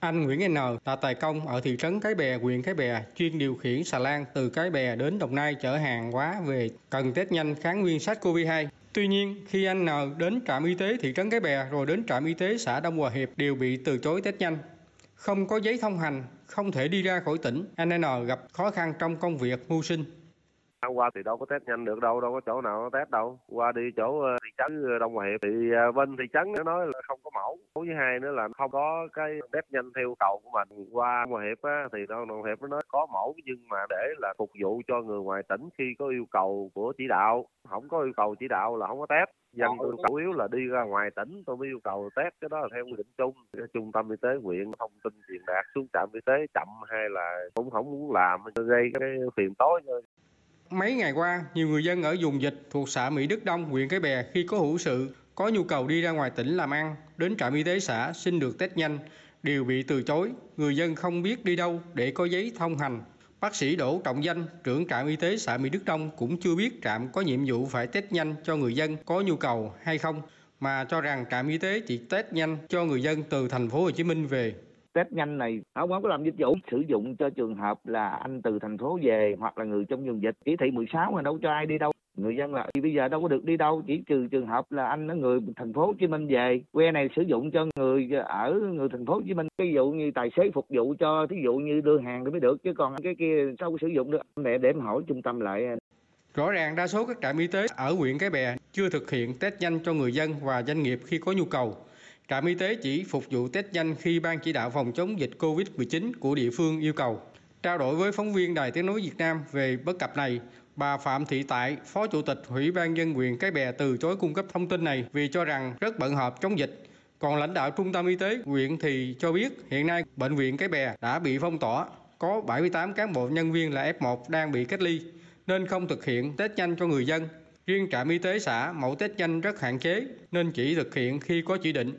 Anh Nguyễn N là tài công ở thị trấn Cái Bè, huyện Cái Bè, chuyên điều khiển xà lan từ Cái Bè đến Đồng Nai chở hàng hóa về cần test nhanh kháng nguyên SARS-CoV-2. Tuy nhiên, khi anh N đến trạm y tế thị trấn Cái Bè rồi đến trạm y tế xã Đông Hòa Hiệp đều bị từ chối test nhanh. Không có giấy thông hành, không thể đi ra khỏi tỉnh, anh N gặp khó khăn trong công việc mưu sinh qua thì đâu có test nhanh được đâu đâu có chỗ nào test đâu. Qua đi chỗ ờ, thị trấn đông hòa hiệp thì ờ, bên thị trấn nó nói là không có mẫu. Với hai nữa là không có cái test nhanh theo yêu cầu của mình. Qua đông hòa hiệp á, thì đông hòa hiệp nó nói có mẫu nhưng mà để là phục vụ cho người ngoài tỉnh khi có yêu cầu của chỉ đạo. Không có yêu cầu chỉ đạo là không có test. Dân tôi chủ yếu là đi ra ngoài tỉnh tôi mới yêu cầu test cái đó là theo quy định chung. Trung tâm y tế huyện thông tin truyền đạt xuống trạm y tế chậm hay là cũng không muốn làm gây cái phiền tối thôi Mấy ngày qua, nhiều người dân ở vùng dịch thuộc xã Mỹ Đức Đông, huyện Cái Bè khi có hữu sự, có nhu cầu đi ra ngoài tỉnh làm ăn, đến trạm y tế xã xin được test nhanh, đều bị từ chối. Người dân không biết đi đâu để có giấy thông hành. Bác sĩ Đỗ Trọng Danh, trưởng trạm y tế xã Mỹ Đức Đông cũng chưa biết trạm có nhiệm vụ phải test nhanh cho người dân có nhu cầu hay không, mà cho rằng trạm y tế chỉ test nhanh cho người dân từ thành phố Hồ Chí Minh về test nhanh này ông không có làm dịch vụ. Sử dụng cho trường hợp là anh từ thành phố về hoặc là người trong vùng dịch. Chỉ thị 16 mà đâu cho ai đi đâu. Người dân là bây giờ đâu có được đi đâu. Chỉ trừ trường hợp là anh là người thành phố Hồ Chí Minh về. Que này sử dụng cho người ở người thành phố Hồ Chí Minh. Ví dụ như tài xế phục vụ cho, thí dụ như đưa hàng thì mới được, chứ còn cái kia sao có sử dụng được? Để để em hỏi trung tâm lại. Rõ ràng đa số các trạm y tế ở huyện Cái Bè chưa thực hiện test nhanh cho người dân và doanh nghiệp khi có nhu cầu. Trạm y tế chỉ phục vụ test nhanh khi ban chỉ đạo phòng chống dịch COVID-19 của địa phương yêu cầu. Trao đổi với phóng viên Đài Tiếng Nói Việt Nam về bất cập này, bà Phạm Thị Tại, Phó Chủ tịch Ủy ban dân quyền Cái Bè từ chối cung cấp thông tin này vì cho rằng rất bận họp chống dịch. Còn lãnh đạo Trung tâm Y tế huyện thì cho biết hiện nay bệnh viện Cái Bè đã bị phong tỏa, có 78 cán bộ nhân viên là F1 đang bị cách ly nên không thực hiện test nhanh cho người dân. Riêng trạm y tế xã mẫu test nhanh rất hạn chế nên chỉ thực hiện khi có chỉ định.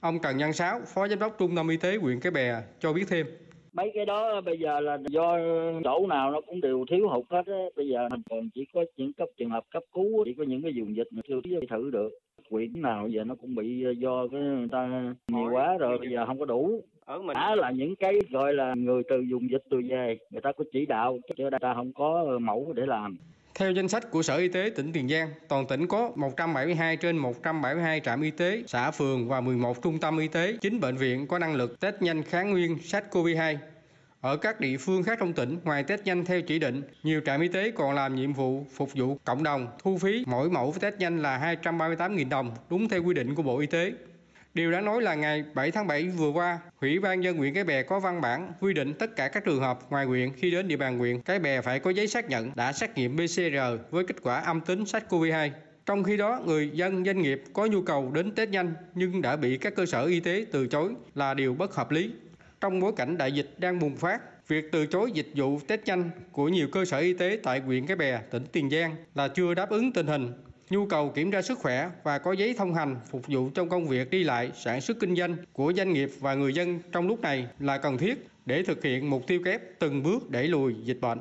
Ông Trần Văn Sáu, Phó Giám đốc Trung tâm Y tế huyện Cái Bè cho biết thêm. mấy cái đó bây giờ là do chỗ nào nó cũng đều thiếu hụt hết á. Bây giờ mình còn chỉ có những cấp trường hợp cấp cứu chỉ có những cái vùng dịch mà chưa thử được. Quyển nào giờ nó cũng bị do cái người ta nhiều quá rồi bây giờ không có đủ. ở mình đã là những cái gọi là người từ vùng dịch từ về người ta có chỉ đạo chứ người ta không có mẫu để làm theo danh sách của Sở Y tế tỉnh Tiền Giang, toàn tỉnh có 172 trên 172 trạm y tế, xã phường và 11 trung tâm y tế, 9 bệnh viện có năng lực test nhanh kháng nguyên SARS-CoV-2. Ở các địa phương khác trong tỉnh, ngoài test nhanh theo chỉ định, nhiều trạm y tế còn làm nhiệm vụ phục vụ cộng đồng, thu phí mỗi mẫu test nhanh là 238.000 đồng, đúng theo quy định của Bộ Y tế. Điều đáng nói là ngày 7 tháng 7 vừa qua, Ủy ban dân huyện Cái Bè có văn bản quy định tất cả các trường hợp ngoài huyện khi đến địa bàn huyện Cái Bè phải có giấy xác nhận đã xét nghiệm PCR với kết quả âm tính SARS-CoV-2. Trong khi đó, người dân doanh nghiệp có nhu cầu đến test nhanh nhưng đã bị các cơ sở y tế từ chối là điều bất hợp lý. Trong bối cảnh đại dịch đang bùng phát, việc từ chối dịch vụ test nhanh của nhiều cơ sở y tế tại huyện Cái Bè, tỉnh Tiền Giang là chưa đáp ứng tình hình. Nhu cầu kiểm tra sức khỏe và có giấy thông hành phục vụ trong công việc đi lại, sản xuất kinh doanh của doanh nghiệp và người dân trong lúc này là cần thiết để thực hiện mục tiêu kép từng bước đẩy lùi dịch bệnh.